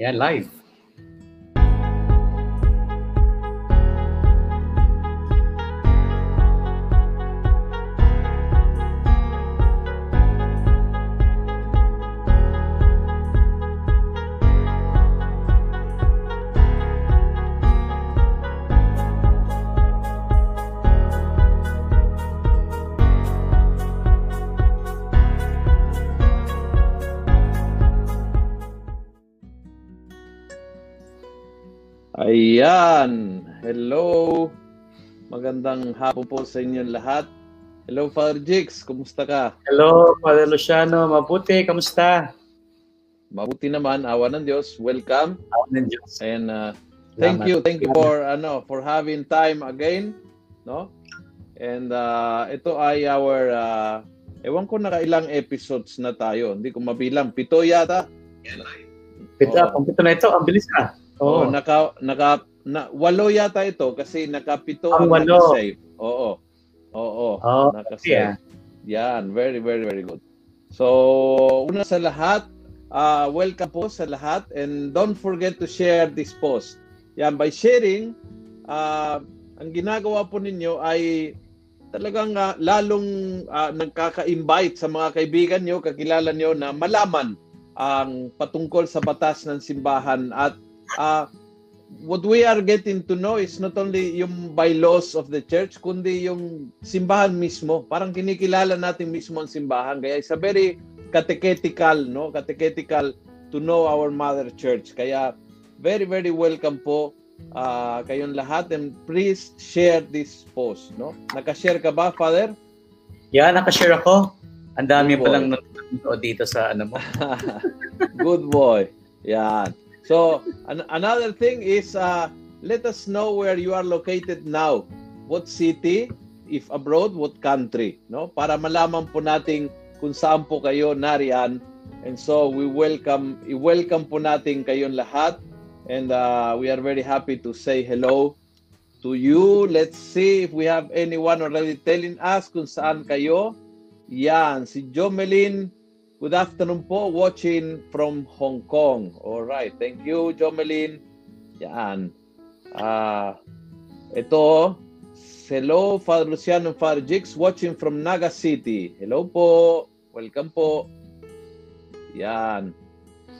Yeah, live. Hello. Magandang hapon po sa inyong lahat. Hello, Father Jix. Kumusta ka? Hello, Father Luciano. Mabuti. Kamusta? Mabuti naman. Awa ng Diyos. Welcome. Awan ng Diyos. And uh, thank Salamat. you. Thank you for ano for having time again, no? And uh, ito ay our uh, ewan ko na ilang episodes na tayo. Hindi ko mabilang. Pito yata. Pita, Oo. kung pito na ito, ang bilis ah. Oo, Oo. naka naka na, walo yata ito kasi nakapito Ang walo. nakasave. Oo. Oo. Oh, nakasave. yeah. Yan, very, very, very good. So, una sa lahat, uh, welcome po sa lahat and don't forget to share this post. Yan, by sharing, uh, ang ginagawa po ninyo ay talagang uh, lalong uh, nagkaka-invite sa mga kaibigan nyo, kakilala nyo na malaman ang patungkol sa batas ng simbahan at uh, what we are getting to know is not only yung bylaws of the church, kundi yung simbahan mismo. Parang kinikilala natin mismo ang simbahan. Kaya it's a very catechetical, no? Catechetical to know our mother church. Kaya very, very welcome po uh, kayong lahat and please share this post, no? Nakashare ka ba, Father? Yeah, nakashare ako. Ang dami pa lang nanonood dito sa ano mo. Good boy. Yan. So, an- another thing is uh, let us know where you are located now. What city, if abroad, what country, no? Para malaman po natin kung saan po kayo nariyan. And so we welcome i-welcome po natin kayong lahat and uh, we are very happy to say hello to you. Let's see if we have anyone already telling us kung saan kayo. Yan, si Jomelin Good afternoon po, watching from Hong Kong. All right, thank you, Jomelin. Yan. Ah, ito, hello, Father Luciano and Father Jix, watching from Naga City. Hello po, welcome po. Yan.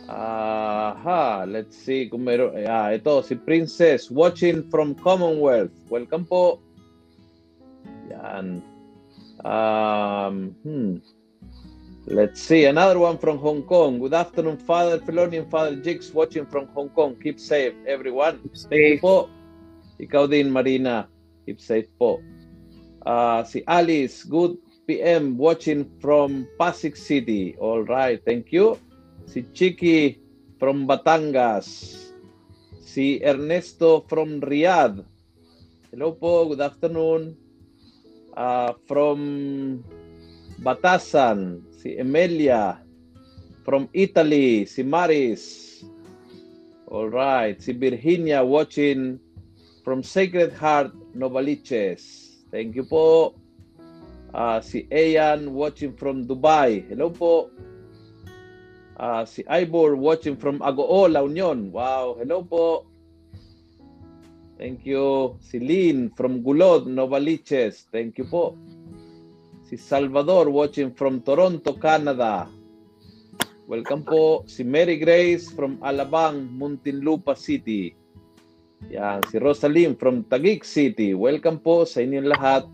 Aha, let's see kung meron. Ah, ito, si Princess, watching from Commonwealth. Welcome po. Yan. Um, hmm. Let's see. Another one from Hong Kong. Good afternoon, Father Filoni and Father Jigs watching from Hong Kong. Keep safe, everyone. Thank you po. Ikaw din, Marina. Keep safe po. Ah, si Alice, good PM watching from Pasig City. All right, thank you. Si Chiki from Batangas. Si Ernesto from Riyadh. Hello po, good afternoon. Ah, from Batasan, si Emilia. From Italy, si Maris. All right, si Virginia watching from Sacred Heart, Novaliches. Thank you po. Ah, si Ayan watching from Dubai. Hello po. Ah, si Ivor watching from Agoo, La Union. Wow, hello po. Thank you. Si Lynn from Gulod, Novaliches. Thank you po. Si Salvador watching from Toronto, Canada. Welcome po. Si Mary Grace from Alabang, Muntinlupa City. Yan. Si Rosaline from Taguig City. Welcome po sa inyong lahat.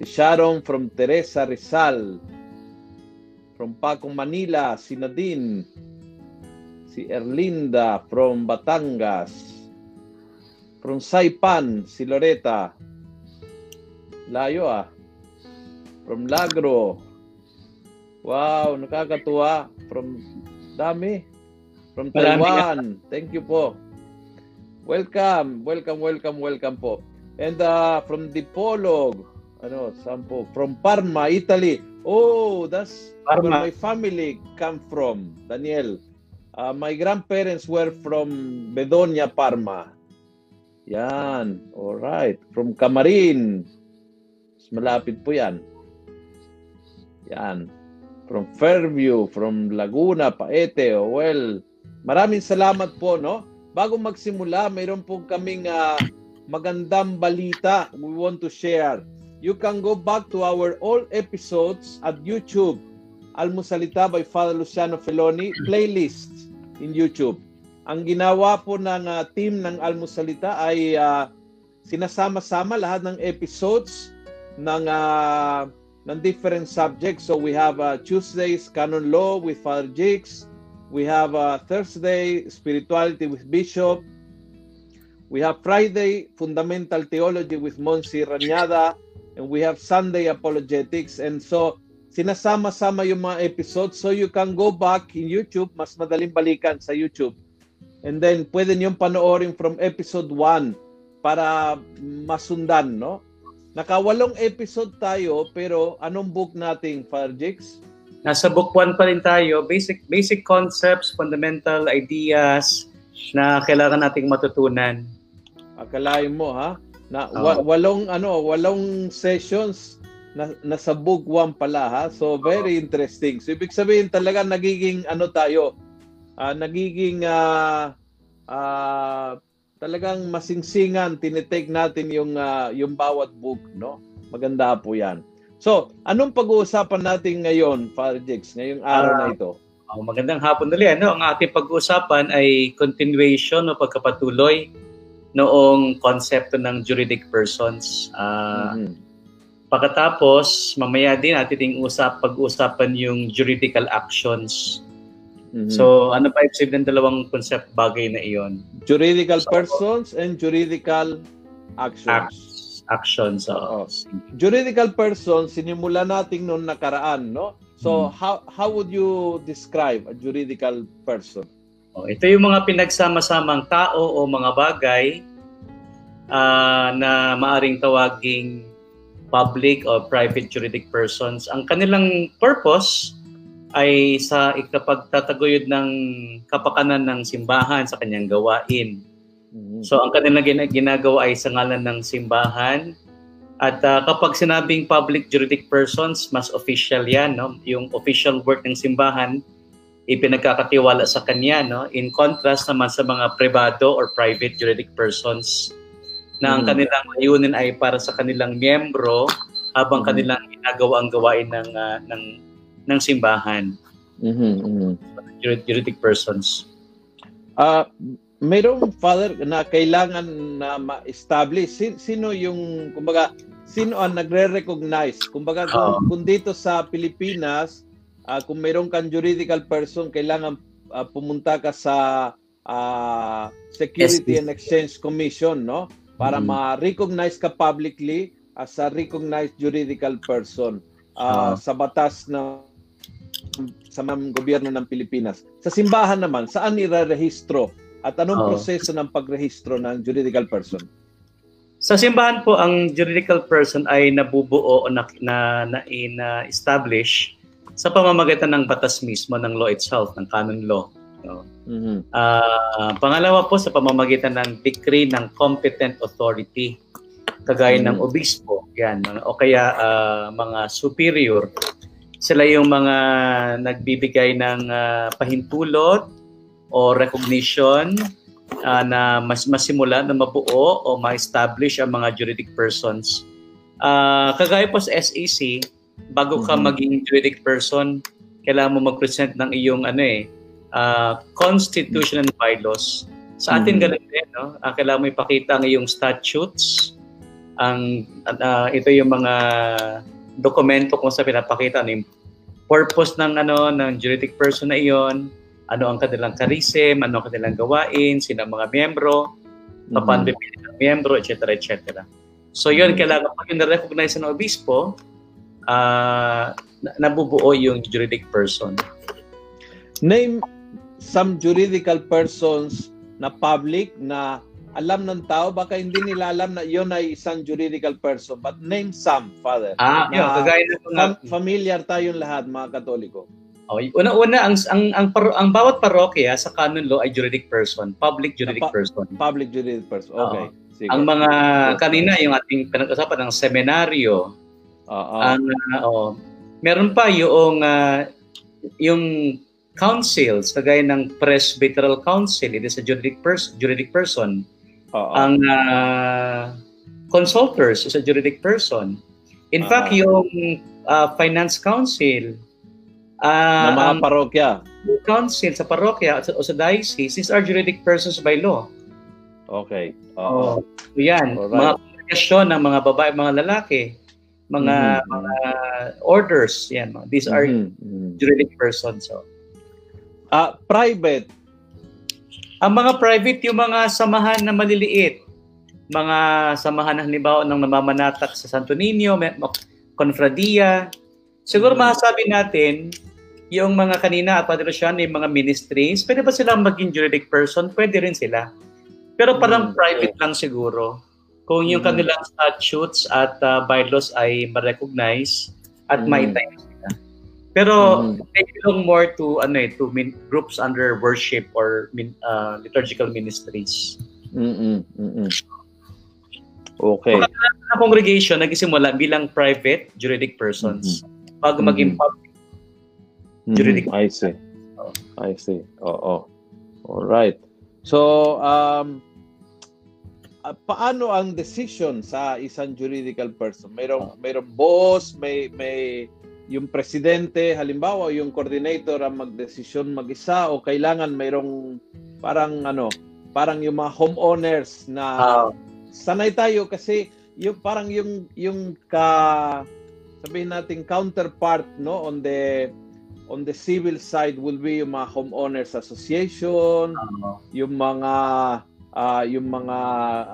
Si Sharon from Teresa Rizal. From Pacong, Manila. Si Nadine. Si Erlinda from Batangas. From Saipan, si Loreta. Layo ah. From Lagro. Wow, nakakatuwa. From dami. From Taiwan. Thank you po. Welcome, welcome, welcome, welcome po. And uh, from Dipolog, ano, saan po? From Parma, Italy. Oh, that's where Parma. my family come from, Daniel. Uh, my grandparents were from Bedonia, Parma. Yan. All right. From Camarin. Malapit po yan. Yan. From Fairview, from Laguna, Paete, well. Maraming salamat po, no? Bago magsimula, mayroon po kaming ah, magandang balita we want to share. You can go back to our old episodes at YouTube. Almusalita by Father Luciano Feloni, playlist in YouTube. Ang ginawa po ng ah, team ng Almusalita ay ah, sinasama-sama lahat ng episodes ng ah, ng different subjects. So we have uh, Tuesdays Canon Law with Father Jakes. We have uh, Thursday Spirituality with Bishop. We have Friday Fundamental Theology with Monsi Ranyada. And we have Sunday Apologetics. And so sinasama-sama yung mga episodes. So you can go back in YouTube. Mas madaling balikan sa YouTube. And then pwede niyong panoorin from episode 1 para masundan, no? Nakawalong episode tayo, pero anong book nating, Father Jakes? Nasa book 1 pa rin tayo, basic basic concepts, fundamental ideas na kailangan nating matutunan. Akalain mo, ha? Na Oo. wa- walong ano, walong sessions na nasa book 1 pala ha. So very interesting. So ibig sabihin talaga nagiging ano tayo, ah, nagiging ah, ah, talagang masingsingan tinitake natin yung ah, yung bawat book, no? Maganda po 'yan. So, anong pag-uusapan natin ngayon, Father Jakes, ngayong araw na Ah, ito? Oh, magandang hapon ulit. Ano? Ang ating pag-uusapan ay continuation o pagkapatuloy noong konsepto ng juridic persons. Ah, Mhm. Pagkatapos, mamaya din natin usap, pag-usapan yung juridical actions. Mhm. So, ano pa sabihin ng dalawang concept bagay na iyon? juridical so- persons and juridical actions. Acts, actions. Oo. Oh. juridical person sinimula natin noong nakaraan no so Hmm. how how would you describe a juridical person Oh, ito yung mga pinagsama-samang tao o mga bagay ah, na maaring tawaging public or private juridic persons. Ang kanilang purpose ay sa ikapagtataguyod ng kapakanan ng simbahan sa kanyang gawain. So ang kanilang gina- ginagawa ay sa ngalan ng simbahan. At ah, kapag sinabing public juridic persons, mas official yan. No? Yung official work ng simbahan, ipinagkakatiwala sa kanya. No? In contrast naman sa mga privado or private juridic persons na ang Mhm. kanilang layunin ay para sa kanilang miyembro habang Mhm. kanilang ginagawa ang gawain ng, ah, ng, ng simbahan. Mhm, mhm. Jurid- Juridic persons. Ah, mayroong father na kailangan na ma-establish Sin- sino yung kumbaga sino ang nagre-recognize kumbaga kung, Oo. kung dito sa Pilipinas ah, kung mayroong kang juridical person kailangan ah, pumunta ka sa ah, Security SEC. and Exchange Commission no para Mhm. ma-recognize ka publicly as a recognized juridical person ah, Oo. sa batas na sa mga gobyerno ng Pilipinas. Sa simbahan naman, saan nirerehistro at anong Oo. proseso ng pagrehistro ng juridical person? Sa simbahan po, ang juridical person ay nabubuo o na, na, na, na establish sa pamamagitan ng batas mismo ng law itself, ng canon law. No? Mhm. Ah, pangalawa po sa pamamagitan ng decree ng competent authority kagaya ng Mm. obispo, yan, o kaya ah, mga superior. Sila yung mga nagbibigay ng ah, pahintulot o recognition ah, na mas masimula na mabuo o ma-establish ang mga juridic persons. Ah, kagaya po sa SEC, bago ka Mhm. maging juridic person, kailangan mo mag-present ng iyong ano eh, ah, constitution and bylaws. Sa atin Mhm. ganun din, no? Ah, kailangan mo ipakita ang iyong statutes, ang ah, ito yung mga dokumento kung sa pinapakita ano yung purpose ng ano ng juridic person na iyon, ano ang kanilang charism, ano ang kanilang gawain, sino ang mga miyembro, paano Mhm. pipili ng miyembro, etc. etc. So yun, Mhm. kailangan pag yung na-recognize ng obispo, na- nabubuo yung juridic person. Name some juridical persons na public na alam ng tao, baka hindi nila alam na yun ay isang juridical person. But name some, Father. Ah, Na- yun, kagaya mga Fam- familiar tayong lahat, mga Katoliko. Oh, una-una ang ang ang, paro, ang bawat parokya sa canon law ay juridic person, public juridic Pa- person. Public juridical person. Okay. Sige. Ang mga kanina yung ating pinag-usapan ng seminaryo, Oo. ang ah, oh, meron pa yung ah, yung councils, kagaya ng Presbyteral Council, it is a juridic, pers- juridic person. Oo. Ang uh, consultors is a juridic person. In Ah. fact, yung uh, Finance Council, uh, ng mga ang parokya. council sa parokya o sa diocese, these are juridic persons by law. Okay. Oo. Oh, yan. Alright. Mga kongregasyon ng mga babae, mga lalaki, mga Mhm. mga orders, yan. These are Mhm, mhm. juridic persons. So. Ah, private. Ang mga private, yung mga samahan na maliliit, mga samahan na halimbawa ng namamanatak sa Santo Niño, Confradia. Siguro Mhm. masasabi natin, yung mga kanina, Padre Luciano, yung mga ministries, pwede ba silang maging juridic person? Pwede rin sila. Pero parang Mhm. private lang siguro. Kung yung Mhm. kanilang statutes at uh, bylaws ay ma-recognize at Mhm. maitayo. Pero Mhm. they belong more to ano eh, to min- groups under worship or min- uh, liturgical ministries. Mm-mm, mm-mm. Okay. Ang congregation nagsisimula bilang private juridic persons bago maging Mhm. public. Mhm, Juridic. I see. Oo. I see. Oo. All right. So, um, ah, paano ang decision sa isang juridical person? Mayroong mayroong boss, may may yung presidente, halimbawa, yung coordinator ang magdesisyon mag-isa o kailangan mayroong parang ano, parang yung mga homeowners na Ah. sanay tayo kasi yung parang yung yung ka sabihin natin counterpart no on the on the civil side will be yung mga homeowners association Uh, yung mga ah, yung mga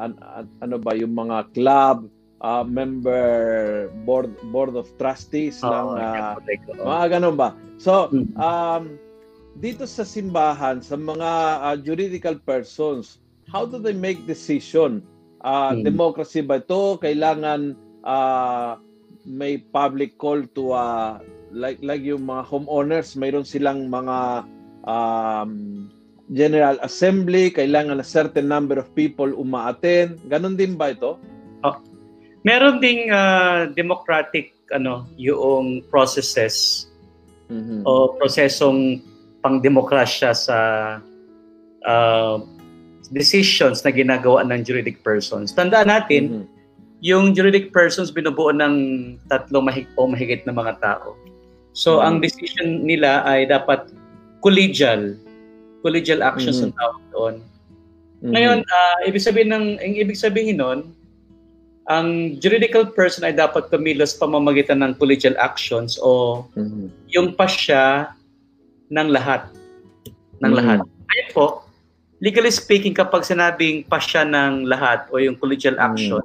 an- an- ano ba yung mga club ah, member board board of trustees ng ah, mga ganun ba? So Mm. um dito sa simbahan sa mga ah, juridical persons how do they make decision? Ah, Mm. democracy ba ito? Kailangan ah, may public call to ah, like like yung mga homeowners mayroon silang mga um, general assembly kailangan a certain number of people umaaten ganon din ba ito Meron ding uh, democratic ano, yung processes Mhm. o prosesong pangdemokrasya sa uh, decisions na ginagawa ng juridic persons. Tandaan natin, Mhm. yung juridic persons binubuo ng tatlo mahig o mahigit na mga tao. So, Mhm. ang decision nila ay dapat collegial. Collegial actions Mhm. ang tawag doon. Mhm. Ngayon, ah, ibig sabihin ng ang ibig sabihin nun, ang juridical person ay dapat kumilos pamamagitan ng collegial actions o Mhm. yung pasya ng lahat. Ng Mhm. lahat. Ayun po, legally speaking, kapag sinabing pasya ng lahat o yung collegial Mhm. action,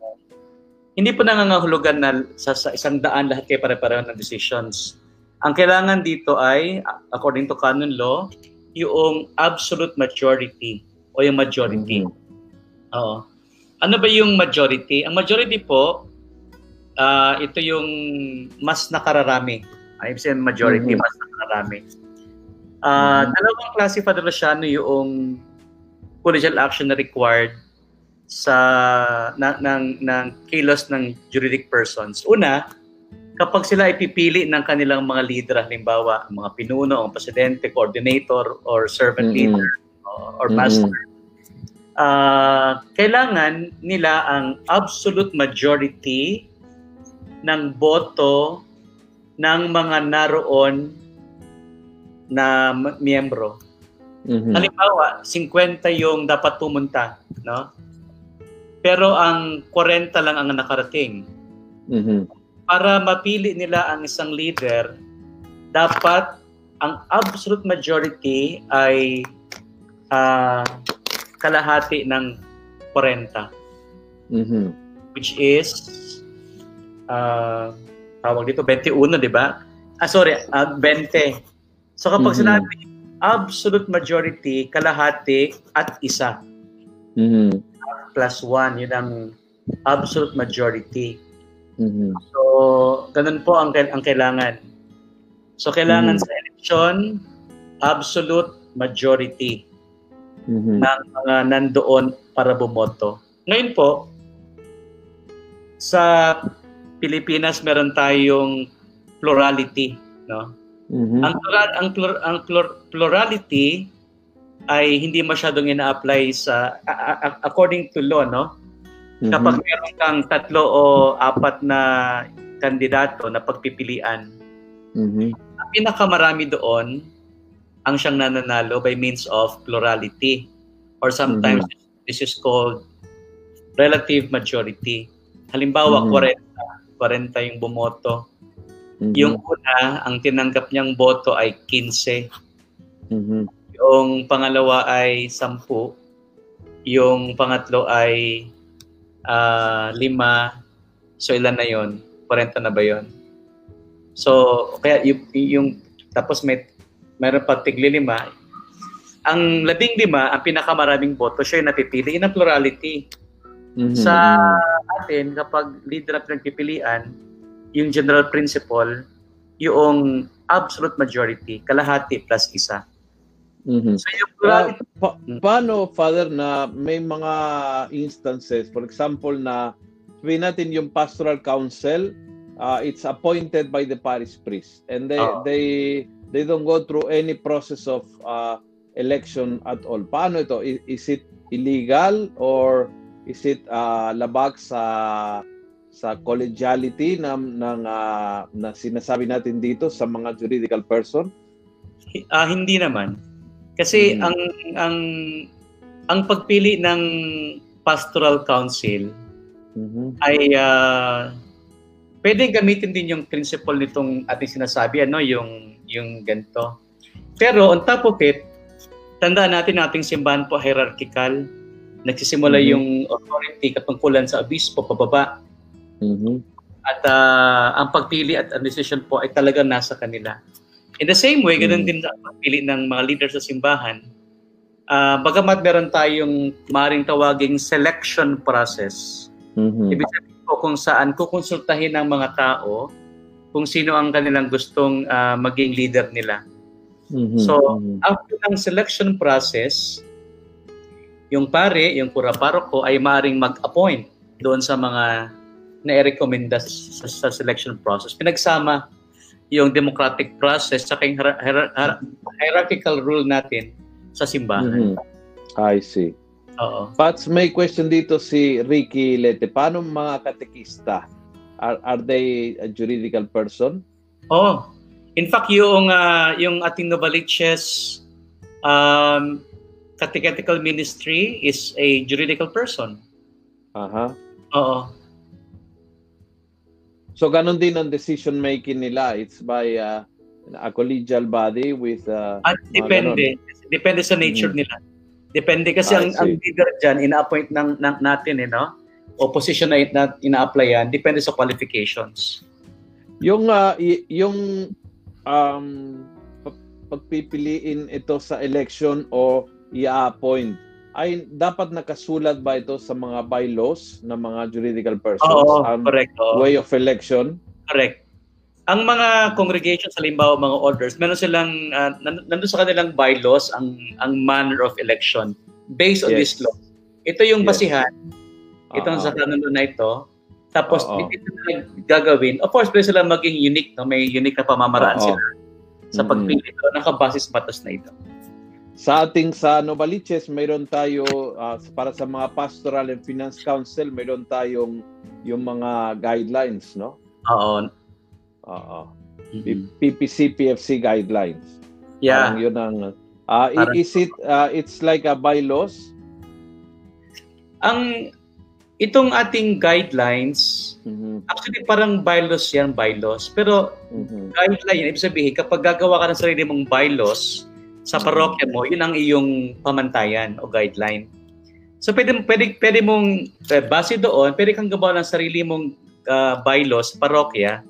hindi po nangangahulugan na sa, sa isang daan lahat kayo pare-pareho ng decisions. Ang kailangan dito ay, according to canon law, yung absolute majority o yung majority. Mhm. Oo. Ano ba yung majority? Ang majority po, ah, ito yung mas nakararami. Ay, ibig sabihin majority, Mhm. mas nakararami. Ah, Mhm. Dalawang klase pa Luciano yung collegial action na required sa na, ng, ng kilos ng juridic persons. Una, kapag sila ipipili ng kanilang mga leader, halimbawa, mga pinuno, ang presidente, coordinator, or servant Mhm. leader, or Mhm. master, ah, kailangan nila ang absolute majority ng boto ng mga naroon na miyembro. Mhm. Halimbawa, 50 yung dapat pumunta, no? Pero ang 40 lang ang nakarating. Mhm. Para mapili nila ang isang leader, dapat ang absolute majority ay ah, kalahati ng 40 Mhm. which is uh, tawag dito 21, di ba? Ah sorry, ah, 20. So kapag Mhm. sinabi absolute majority, kalahati at isa Mhm. plus 1, yun ang absolute majority. Mhm. So, ganun po ang, ang kailangan. So, kailangan Mhm. sa election, absolute majority Mhm. ng mga nandoon para bumoto. Ngayon po, sa Pilipinas meron tayong plurality, no? Mhm. Ang, plural, ang, plur- ang plur- plurality ay hindi masyadong ina-apply sa a- a- according to law, no? Mhm. Kapag meron kang tatlo o apat na kandidato na pagpipilian, Mhm. ang pinakamarami doon ang siyang nananalo by means of plurality or sometimes this is called relative majority. Halimbawa, Mhm. 40, 40 yung bumoto. Mhm. Yung una, ang tinanggap niyang boto ay 15. Mhm. Yung pangalawa ay 10. Yung pangatlo ay ah, lima. So ilan na yon? 40 na ba yon? So, kaya yung, yung tapos may meron pa tigli lima. Ang labing lima, ang pinakamaraming boto, siya yung napipili. Yun ang plurality. Mhm. Sa atin, kapag leader na pinagpipilian, yung general principle, yung absolute majority, kalahati plus isa. Mhm. So yung plurality, pa- paano, Father, na may mga instances, for example, na sabihin natin yung pastoral council, uh, it's appointed by the parish priest and they Oo. they they don't go through any process of uh, election at all. Paano ito? I- Is, it illegal or is it uh, labag sa sa collegiality ng ng ah, na sinasabi natin dito sa mga juridical person? ah, hindi naman. Kasi Mhm. ang ang ang pagpili ng pastoral council Mhm. ay uh, pwede gamitin din yung principle nitong ating sinasabi ano yung yung ganito. Pero on top of it, tandaan natin na ating simbahan po hierarchical. Nagsisimula Mhm. yung authority katungkulan sa obispo pababa Mhm. at ah, ang pagpili at ang decision po ay talagang nasa kanila. In the same way, ganun Mm. din ang pagpili ng mga leaders sa simbahan. Ah, bagamat meron tayong maring tawaging selection process, Mhm. ibig sabihin po kung saan kukonsultahin ng mga tao kung sino ang kanilang gustong ah, maging leader nila. Mhm. So. After ng selection process, yung pare, yung kura paroko ay maring mag-appoint doon sa mga na-recommenda sa, sa selection process. Pinagsama yung democratic process sa hier- hier- hier- hierarchical rule natin sa simbahan. Mhm. I see. Oo. Pats, may question dito si Ricky Lete. Paano mga katekista? Are, are they a juridical person? Oh. In fact, yung ah, yung ating Novaliches um catechetical ministry is a juridical person. Aha. Oo. So, ganun din ang decision making nila. It's by uh, a collegial body with... Uh, At Mga depende. Depende sa nature Mhm. nila. Depende kasi I ang, ang leader dyan, ina-appoint ng, ng, natin, eh, no? O position na ina- ina-applyan, depende sa qualifications. yung uh, y- yung um, pag- pagpipiliin ito sa election o i-appoint ay dapat nakasulat ba ito sa mga bylaws ng mga juridical persons Oo, ang correct. oo. way of election Correct. Ang mga congregations, halimbawa mga orders, meron silang, uh, nan- nandun sa kanilang bylaws ang, ang manner of election based on Yes. this law. Ito yung Yes. Itong Ah, sa kanuno na ito. Tapos, Oo. dito na gagawin. Of course, pwede sila maging unique. No? May unique na pamamaraan Oo. sila sa Mhm. pagpili ito. Nakabasis sa batas na ito. Sa ating sa Novaliches, mayroon tayo ah, para sa mga pastoral and finance council, mayroon tayong yung mga guidelines, no? Oo. Oo. Mhm. PPC PFC guidelines. Yeah. Parang yun ang Parang- is it ah, it's like a bylaws? Ang itong ating guidelines, Mhm. actually parang bylaws yan, bylaws. Pero Mhm. guideline, ibig sabihin, kapag gagawa ka ng sarili mong bylaws sa parokya mo, yun ang iyong pamantayan o guideline. So pwede, pwede, pwede mong, eh, base doon, pwede kang gawa ng sarili mong ah, bylaws, parokya,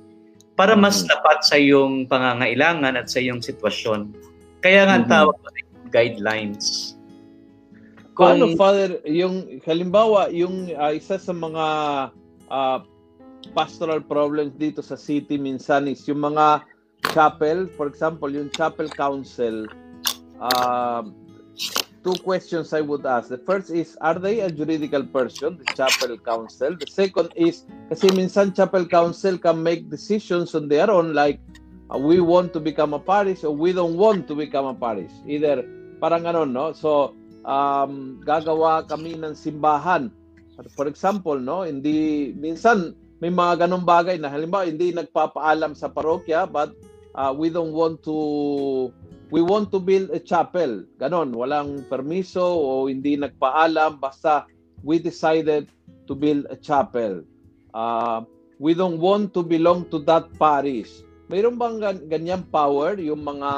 para mas Mhm. tapat sa iyong pangangailangan at sa iyong sitwasyon. Kaya nga ang tawag ko ay guidelines. Paano, Kung- Father, yung, halimbawa, yung ah, isa sa mga ah, pastoral problems dito sa city minsan is yung mga chapel, for example, yung chapel council, uh, two questions I would ask. The first is, are they a juridical person, the chapel council? The second is, kasi minsan chapel council can make decisions on their own like uh, we want to become a parish or we don't want to become a parish. Either parang ano no. So um, gagawa kami ng simbahan. For example, no, hindi minsan may mga ganong bagay na halimbawa hindi nagpapaalam sa parokya but uh, we don't want to we want to build a chapel. Ganon, walang permiso o hindi nagpaalam basta we decided to build a chapel. Uh, we don't want to belong to that parish. Mayroon bang ganyang power yung mga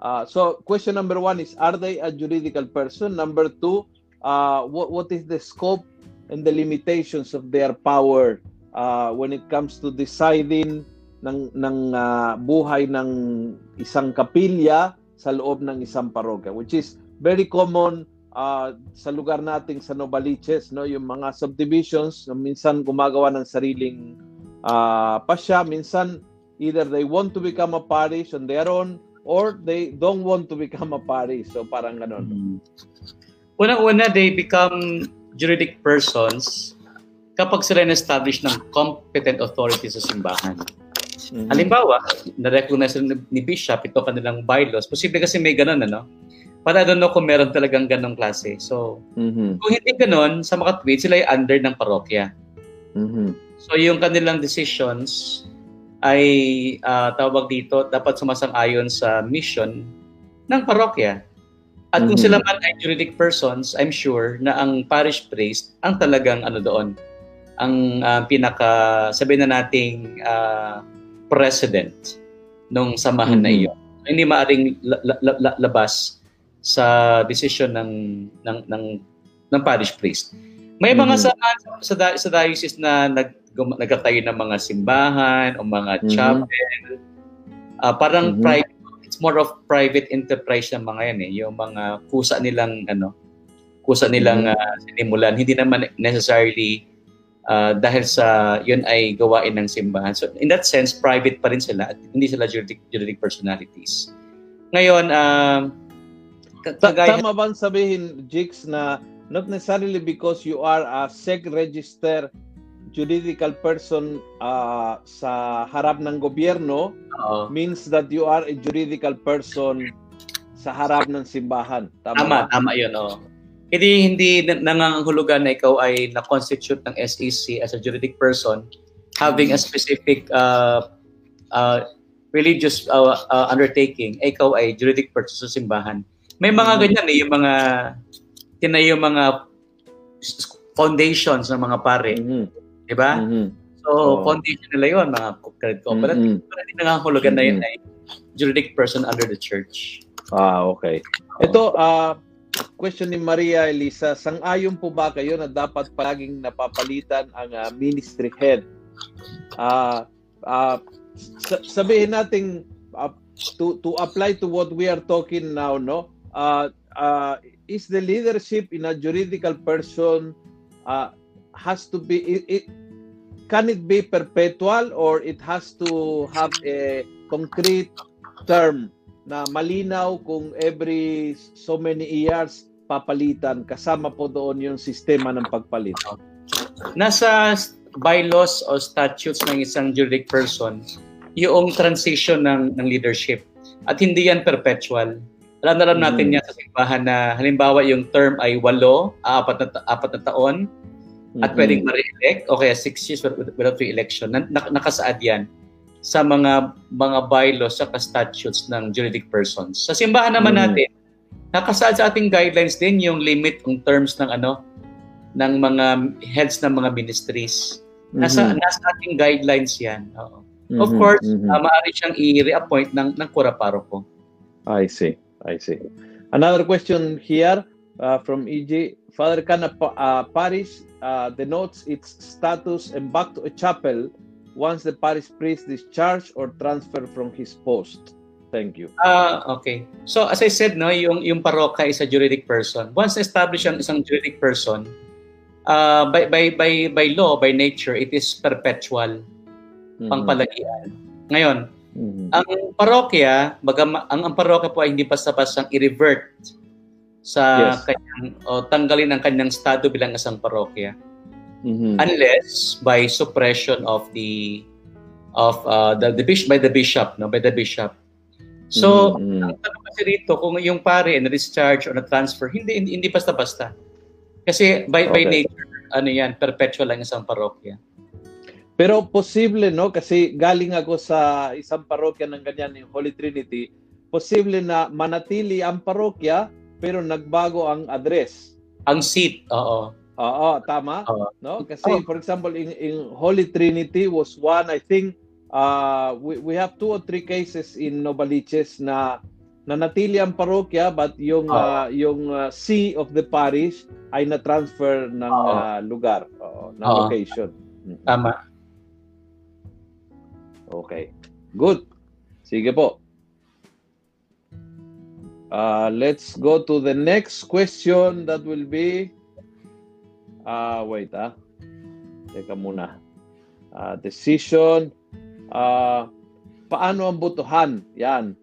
uh, so question number one is are they a juridical person? Number two, uh, what what is the scope and the limitations of their power uh, when it comes to deciding ng ng uh, buhay ng isang kapilya sa loob ng isang parokya which is very common uh, sa lugar nating sa Novaliches no yung mga subdivisions minsan gumagawa ng sariling uh, pasya minsan either they want to become a parish on their own or they don't want to become a parish so parang ganon mm-hmm. Una-una they become juridic persons kapag sila na-establish ng competent authority sa simbahan. Mm-hmm. Halimbawa, na-recognize ni Bishop ito kanilang bylaws. Posible kasi may ganun, ano? Para I don't know kung meron talagang ganong klase. So, mm-hmm. kung hindi ganun, sa makatwid, sila ay under ng parokya. Mm-hmm. So, yung kanilang decisions ay uh, tawag dito, dapat sumasang-ayon sa mission ng parokya. At kung mm-hmm. sila man ay juridic persons, I'm sure na ang parish priest ang talagang ano doon, ang uh, pinaka sabihin na nating uh, president nung samahan mm-hmm. na iyon. Hindi maaring la- la- la- labas sa decision ng ng ng ng parish priest. May mga mm-hmm. sa, sa sa diocese na nag nagtatayo ng mga simbahan o mga mm-hmm. chapel. Uh, parang mm-hmm. private it's more of private enterprise ng mga yan eh, yung mga kusa nilang ano, kusa nilang uh, sinimulan. Hindi naman necessarily uh, dahil sa yun ay gawain ng simbahan. So in that sense, private pa rin sila at hindi sila juridic, juridic personalities. Ngayon, uh, kagaya... Tama bang sabihin, Jix, na not necessarily because you are a SEC register juridical person uh, sa harap ng gobyerno uh means that you are a juridical person sa harap ng simbahan. Tama, tama, tama yun. Oh. Hindi, hindi nangangahulugan na ikaw ay na-constitute ng SEC as a juridic person having a specific uh, uh, religious uh, uh, undertaking, ikaw ay juridic person sa simbahan. May mga mm-hmm. ganyan eh, yung mga tinayo mga foundations ng mga pare. Mm-hmm. Di ba? Mm-hmm. So, oh. foundation nila yun, mga credit cooperative. Mm-hmm. Pero hindi nangangahulugan mm-hmm. na yun ay juridic person under the church. Ah, okay. Ito, uh, question ni Maria Elisa, sang-ayon po ba kayo na dapat palaging napapalitan ang uh, ministry head? Uh, uh, sabihin natin uh, to to apply to what we are talking now, no? Uh, uh, is the leadership in a juridical person uh, has to be it, it can it be perpetual or it has to have a concrete term na malinaw kung every so many years papalitan kasama po doon yung sistema ng pagpalit. Nasa bylaws o statutes ng isang juridic person yung transition ng ng leadership at hindi yan perpetual. Alam na alam natin mm. yan sa simbahan na halimbawa yung term ay walo, apat na, apat na taon, mm-hmm. at pwedeng ma-re-elect o kaya six years without re-election. Na, nakasaad yan sa mga mga bylaws sa statutes ng juridic persons. Sa simbahan naman mm-hmm. natin, nakasaad sa ating guidelines din yung limit ng terms ng ano ng mga heads ng mga ministries. Nasa mm-hmm. nasa ating guidelines 'yan. Oo. Mm-hmm. Of course, mm-hmm. uh, maaari siyang i-reappoint ng ng kura paroko. I see. I see. Another question here uh, from EJ. Father, can a uh, parish uh, denotes its status and back to a chapel once the parish priest discharged or transferred from his post. Thank you. Uh, okay. So as I said, no, yung, yung parokya is a juridic person. Once established ang isang juridic person, uh, by, by, by, by law, by nature, it is perpetual, mm-hmm. pangpalagian. Ngayon, mm-hmm. ang parokya, bagam, ang, ang parokya po ay hindi basta-basta i-revert sa yes. kanyang o tanggalin ang kanyang estado bilang isang parokya. Mm-hmm. Unless by suppression of the of uh, the, the bishop by the bishop, no, by the bishop. So, Mm, mm. ang tanong kasi rito kung yung pare na discharge or na transfer, hindi hindi, basta-basta. Kasi by by Okay. nature, ano yan, perpetual lang isang parokya. Pero posible, no? Kasi galing ako sa isang parokya ng ganyan, yung Holy Trinity. Posible na manatili ang parokya, pero nagbago ang address. Ang seat, oo. Oo, tama? Oo. No? Kasi, Oh. for example, in, in Holy Trinity was one, I think, uh, we, we have two or three cases in Novaliches na nanatili ang parokya but yung uh, yung uh, see of the parish ay na-transfer ng uh, lugar, oo, ng Oo. location. Tama. Okay. Good. Sige po. Uh, let's go to the next question that will be uh, wait ah. Teka muna. Uh, decision uh, paano ang botohan? Yan.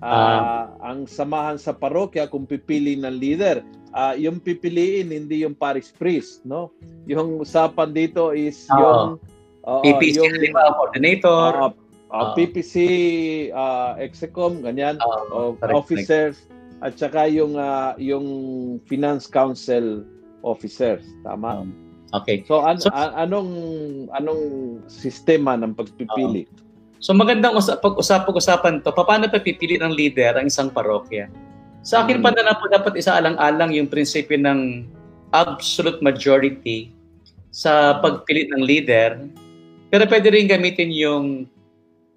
Uh, ang samahan sa parokya kung pipili ng leader. Uh, yung pipiliin hindi yung parish priest, no? Yung usapan dito is Oo. yung oo, PPC, yung- di ba? Coordinator. Uh, uh, Oo. PPC, uh, Execom, ganyan, o correct, officers, at saka yung uh, yung Finance Council officers, tama? Okay. So, an- So- a- anong anong sistema ng pagpipili? So magandang usap pag-usap-usapan to, paano pa pipili ng leader ang isang parokya? Sa akin Mm. pa na po dapat isaalang-alang yung prinsipyo ng absolute majority sa pagpili ng leader. Pero pwede rin gamitin yung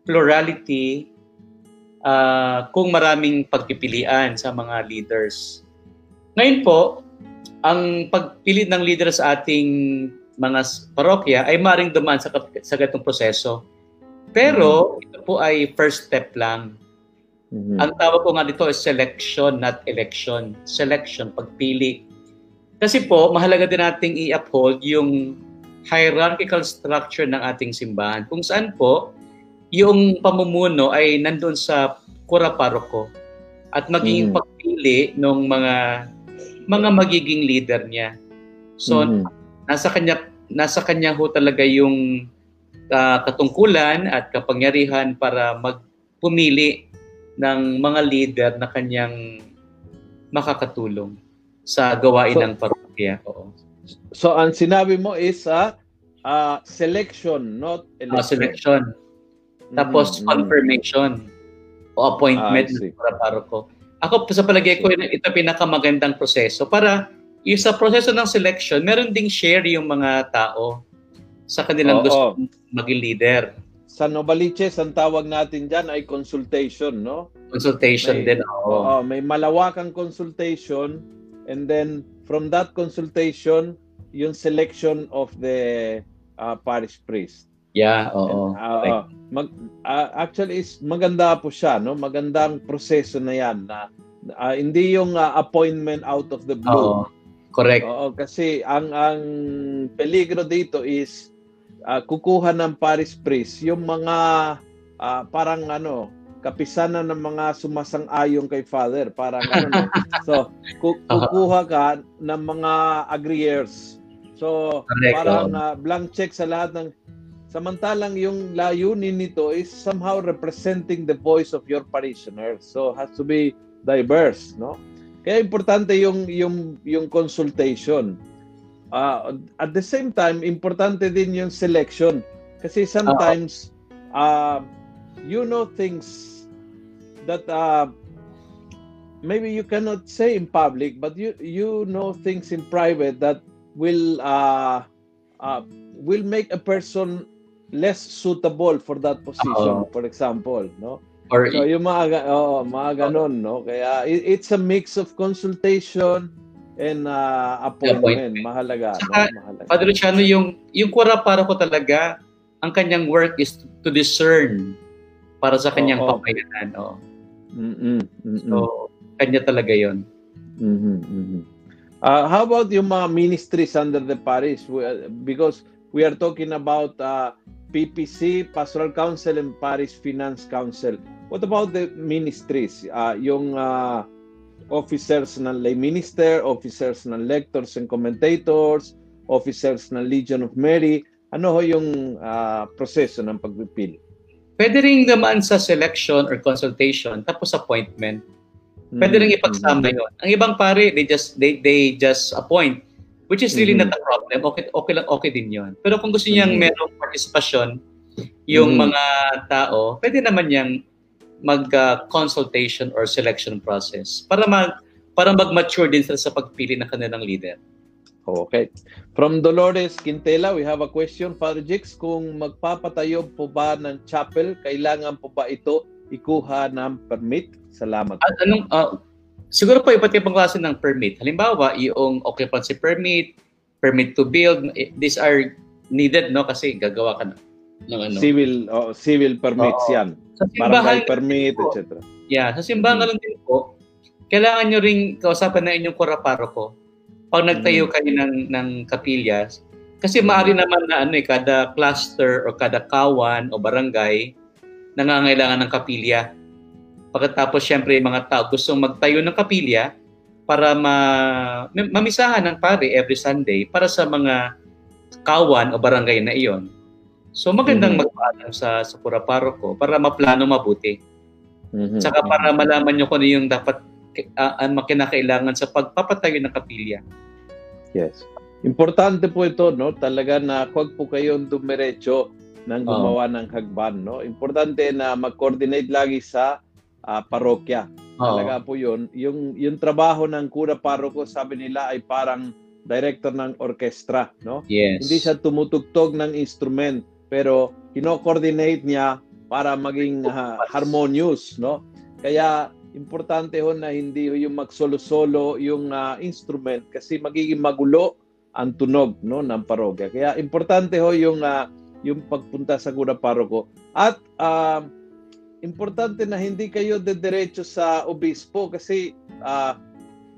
plurality ah, kung maraming pagpipilian sa mga leaders. Ngayon po, ang pagpili ng leader sa ating mga parokya ay maring dumaan sa, sa ganitong proseso. Pero ito po ay first step lang. Mhm. Ang tawag ko nga dito is selection, not election. Selection, pagpili. Kasi po, mahalaga din nating i-uphold yung hierarchical structure ng ating simbahan. Kung saan po, yung pamumuno ay nandun sa kura paroko at magiging Mhm. pagpili ng mga mga magiging leader niya. So, Mhm. nasa kanya nasa kanya ho talaga yung ah, katungkulan at kapangyarihan para magpumili ng mga leader na kanyang makakatulong sa gawain So- ng parokya. Oo. So, ang sinabi mo is uh, uh, selection, not Ah, election. selection. Tapos Mhm, mhm. confirmation o appointment Ah, ng para paroko. Ako sa palagay ko ito pinakamagandang proseso para yung sa proseso ng selection, meron ding share yung mga tao sa kanilang Oo. gusto maging leader. Sa Novaliches, ang tawag natin dyan ay consultation, no? Consultation May- din. Oo. Oo, may malawakang consultation and then from that consultation, yung selection of the uh, parish priest. Yeah, oo. And, uh, uh, mag, uh, actually, is maganda po siya, no? Magandang proseso na yan na uh, hindi yung uh, appointment out of the blue. Oo. Correct. Oo, kasi ang ang peligro dito is ah, kukuha ng parish priest yung mga ah, parang ano, kapisanan ng mga sumasang-ayon kay Father, parang ano no. So, ku- kukuha ka ng mga agreeers. So, Correct. parang ah, blank check sa lahat ng samantalang yung layunin nito is somehow representing the voice of your parishioners. So, has to be diverse, no? Kaya importante yung yung yung consultation. Uh, at the same time, importante din yung selection. Kasi sometimes uh, you know things that uh, maybe you cannot say in public, but you you know things in private that will uh, uh, will make a person less suitable for that position. Oo. For example, no? Or So yung mga ga- oo, mga ganon, no? Kaya i- it's a mix of consultation and uh, appointment. Appointment. Mahalaga, Saka, no? Mahalaga. Padre Luciano, yung, yung kura para ko talaga, ang kanyang work is to discern para sa kanyang Oo. pamayanan. Oo. Mm-mm, mm-mm, So, kanya talaga yon. mhm, mhm. Uh, how about yung mga ministries under the parish? We- Because we are talking about uh, PPC, Pastoral Council, and Parish Finance Council. What about the ministries? Uh, yung uh, officers ng lay minister, officers ng lectors and commentators, officers ng Legion of Mary. Ano ho yung uh, proseso ng pagpipili? Pwede rin naman sa selection or consultation, tapos appointment. Pwede rin ipagsama yun. Ang ibang pare, they just they they just appoint which is really Mhm. not a problem. Okay okay lang okay din 'yon. Pero kung gusto niyang Mhm. merong participation yung Mhm. mga tao, pwede naman niyang mag uh, consultation or selection process para mag para mag-mature din sila sa pagpili ng kanilang leader. Okay. From Dolores Quintela, we have a question, Father Jix. Kung magpapatayo po ba ng chapel, kailangan po ba ito ikuha ng permit? Salamat. At anong ah, siguro po iba't ibang klase ng permit. Halimbawa, yung occupancy permit, permit to build, eh, these are needed no kasi gagawa ka na ng ano. Civil oh, civil permits Oo. yan. Sa Barangay simbahan, permit, etc. yeah, sa simbahan lang din po, kailangan nyo ring kausapin na inyong ko pag nagtayo Mm. kayo ng, ng kapilya. Kasi maaari naman na ano eh, kada cluster o kada kawan o barangay nangangailangan ng kapilya. Pagkatapos syempre mga tao gustong magtayo ng kapilya para ma mamisahan ng pare every Sunday para sa mga kawan o barangay na iyon. So magandang Mhm. magpaalam sa sa pura paroko para maplano mabuti. Mhm. Saka para malaman nyo kung ano yung dapat uh, ang makinakailangan sa pagpapatayo ng kapilya. Yes. Importante po ito, no? Talaga na huwag po kayong dumiretso ng gumawa ng hagban, no? Importante na mag-coordinate lagi sa ah, parokya. Talaga po yun. Yung, yung trabaho ng kura paroko, sabi nila, ay parang director ng orkestra, no? Yes. Hindi siya tumutugtog ng instrument, pero kino-coordinate niya para maging ah, harmonious, no? Kaya importante ho na hindi ho yung magsolo-solo yung ah, instrument kasi magiging magulo ang tunog no ng parokya. Kaya importante ho yung ah, yung pagpunta sa Gura Paroko at ah, importante na hindi kayo dediretso sa obispo kasi ah,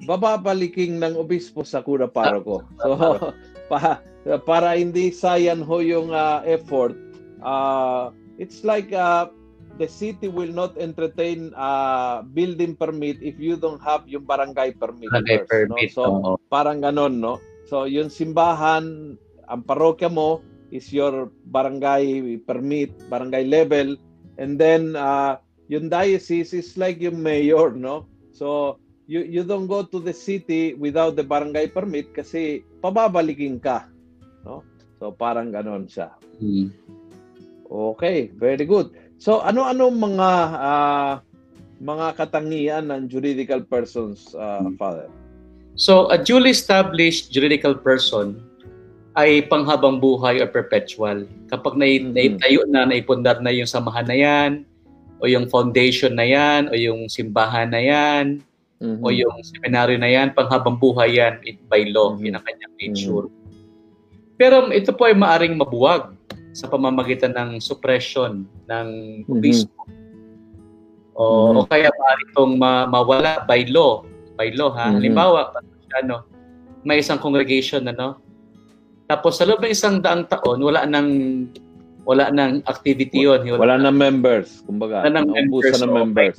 bababaliking ng obispo sa Gura Paroko. So pa, para hindi sayang ho yung ah, effort ah, it's like ah, the city will not entertain uh, building permit if you don't have yung barangay permit. Barangay first, permit. No? So, oo. parang ganon, no? So, yung simbahan, ang parokya mo is your barangay permit, barangay level. And then, uh, yung diocese is like yung mayor, no? So, you, you don't go to the city without the barangay permit kasi pababalikin ka, no? So, parang ganon siya. Hmm. Okay, very good. So ano-ano mga ah, mga katangian ng juridical persons, ah, Father? So, a duly established juridical person ay panghabang buhay or perpetual. Kapag nai- Mhm. naitayo na, naipundar na yung samahan na yan, o yung foundation na yan, o yung simbahan na yan, Mhm. o yung seminaryo na yan, panghabang buhay yan it- by law, Mhm. yun ang kanyang nature. Pero ito po ay maaring mabuwag sa pamamagitan ng suppression ng obispo. O, Mhm. o kaya maaari itong ma- mawala by law. By law, ha? Mhm. Halimbawa, ano, may isang congregation, ano? Tapos sa loob ng isang daang taon, wala nang wala nang activity yun. Wala na members, kumbaga. Wala nang members, na okay. members.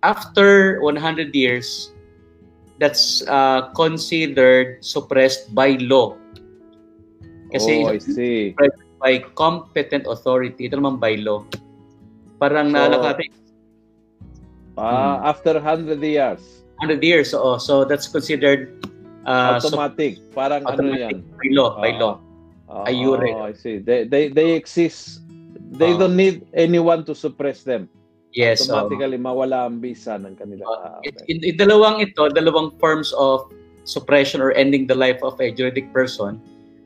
After 100 years, that's uh, considered suppressed by law. Kasi oh, I see. By competent authority. Ito naman by law. Parang So, naalala natin, Ah, after 100 years, 100 years. Oo. So that's considered uh, so, automatic. Parang ano automatic yan? by law. By Ah, law. ah, Ayure. I see. They, they, they exist. They Ah. don't need anyone to suppress them. Yes. Automatically, mawala ang visa ng kanila. Uh, it, in, in dalawang ito, dalawang forms of suppression or ending the life of a juridic person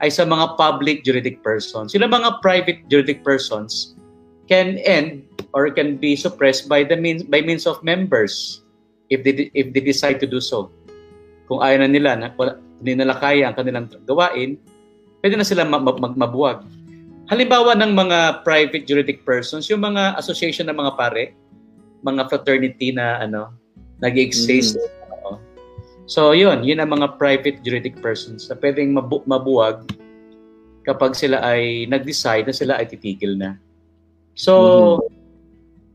ay sa mga public juridic persons. Sila mga private juridic persons can end or can be suppressed by the means by means of members if they if they decide to do so. Kung ayaw na nila na hindi nila kaya ang kanilang gawain, pwede na sila ma- ma- mag- mabuwag. Halimbawa ng mga private juridic persons, yung mga association ng mga pare, mga fraternity na ano, nag-exist. Oo. So, yun, yun ang mga private juridic persons na pwedeng mabu- mabuwag kapag sila ay nag-decide na sila ay titigil na. So,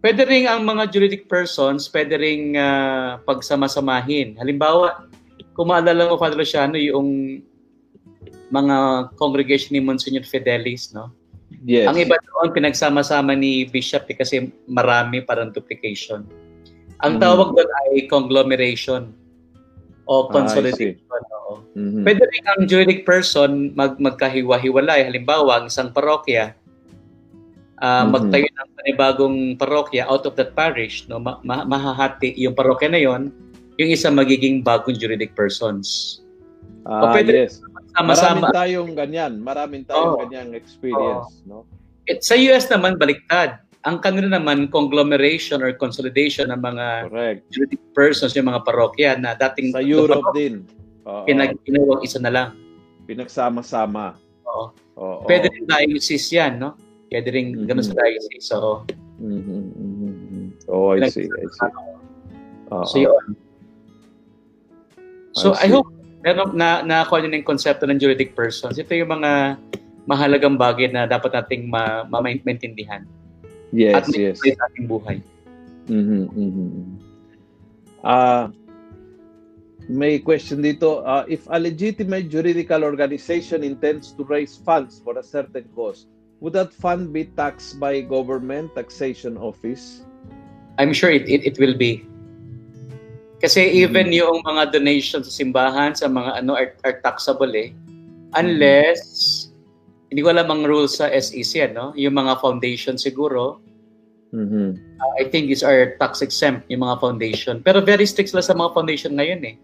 pwede rin ang mga juridic persons, pwede rin ah, pagsama-samahin. Halimbawa, kung maalala mo, Father Luciano, yung mga congregation ni Monsignor Fidelis, no? Yes. Ang iba doon, pinagsama-sama ni Bishop eh, kasi marami parang duplication. Ang Mhm. tawag doon ay conglomeration o Ah, consolidation. oo. Mhm. Pwede rin ang juridic person mag magkahiwa-hiwalay. Halimbawa, ang isang parokya, ah, Mhm. magtayo ng panibagong parokya out of that parish, no? Ma- ma- mahahati yung parokya na yon, yung isa magiging bagong juridic persons. Ah, pwede- yes. Sama-sama. Maraming tayong ganyan. Maraming tayong Oo. ganyang experience, no? It, sa US naman, baliktad. Ang kanila naman, conglomeration or consolidation ng mga Correct. juridic persons, yung mga parokya na dating Sa Europe din. Oo. pinag ginawang isa na lang. Pinagsama-sama. Oo. Oo. Pwede rin diocese yan, no? Pwede rin Mhm. ganun sa diocese. So, Mhm, mhm, mhm. Oh, I see. I see. Oo. so yun. So, I I, hope meron na nakuha niyo na yung konsepto ng juridic persons. Ito yung mga mahalagang bagay na dapat nating ma, ma- maintindihan Yes, at may yes. sa ating buhay. Mhm, mhm. Ah, may question dito. Ah, if a legitimate juridical organization intends to raise funds for a certain cause, would that fund be taxed by government taxation office? I'm sure it, it, it will be. Kasi even yung mga donations sa simbahan, sa mga ano, are, are taxable eh. Unless, hindi ko alam ang rules sa SEC, ano? Yung mga foundation siguro, Mhm. uh, I think these are tax exempt, yung mga foundation. Pero very strict sila sa mga foundation ngayon eh.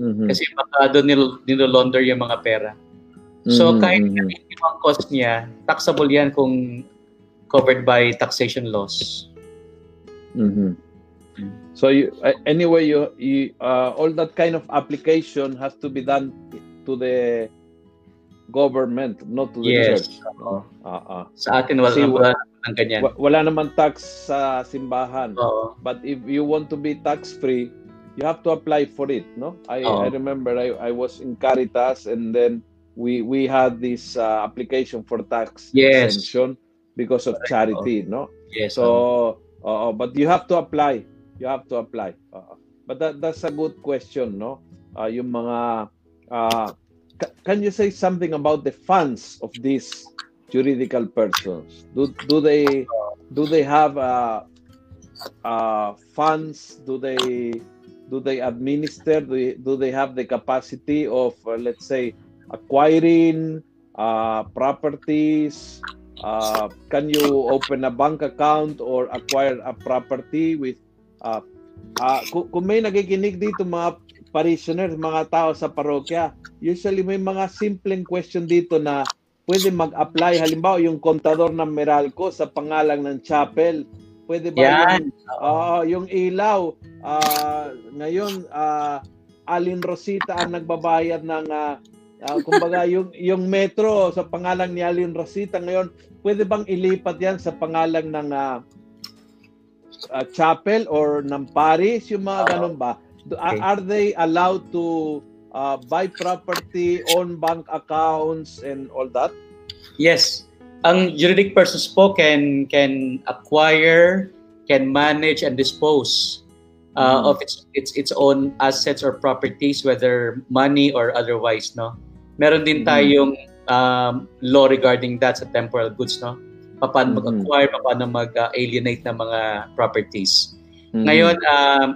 Mhm. Kasi baka doon nil- nilolaunder yung mga pera. So Mhm, kahit mhm. yung ang cost niya, taxable yan kung covered by taxation laws. Mhm. So you, uh, anyway, you, you uh, all that kind of application has to be done to the government, not to the Yes. church. No? Ah, ah. Sa atin wala, Kasi wala ng ganyan. Wa- wala naman tax sa simbahan. Oo. But if you want to be tax free, you have to apply for it, no? I Oo. I remember I I was in Caritas and then we we had this uh, application for tax Yes. exemption because of charity, no? Yes. So, oo, but you have to apply. You have to apply. Oo. But that, that's a good question, no? Uh, yung mga, uh, can you say something about the funds of these juridical persons? Do, do they do they have uh, uh, funds? Do they do they administer? Do they, do they have the capacity of, uh, let's say, acquiring uh, properties? Uh, can you open a bank account or acquire a property with uh, uh, kung, kung may nakikinig dito mga parishioners, mga tao sa parokya, usually may mga simpleng question dito na pwede mag-apply. Halimbawa, yung kontador ng Meralco sa pangalang ng chapel, pwede ba Yan. yung, Oo, yung ilaw, ah, ngayon, ah, Alin Rosita ang nagbabayad ng, ah, ah, kumbaga, yung, yung metro sa pangalang ni Alin Rosita ngayon, pwede bang ilipat yan sa pangalang ng ah, ah, chapel or ng parish, yung mga Oo. ganun ba? Okay. Are they allowed to ah, buy property, own bank accounts, and all that? Yes. Ang juridic persons po can can acquire, can manage and dispose uh, Mhm. of its its its own assets or properties whether money or otherwise, no. Meron din Mhm. tayong um, law regarding that sa temporal goods, no. Paano mag-acquire, paano mag-alienate ng mga properties. Mhm. Ngayon, um,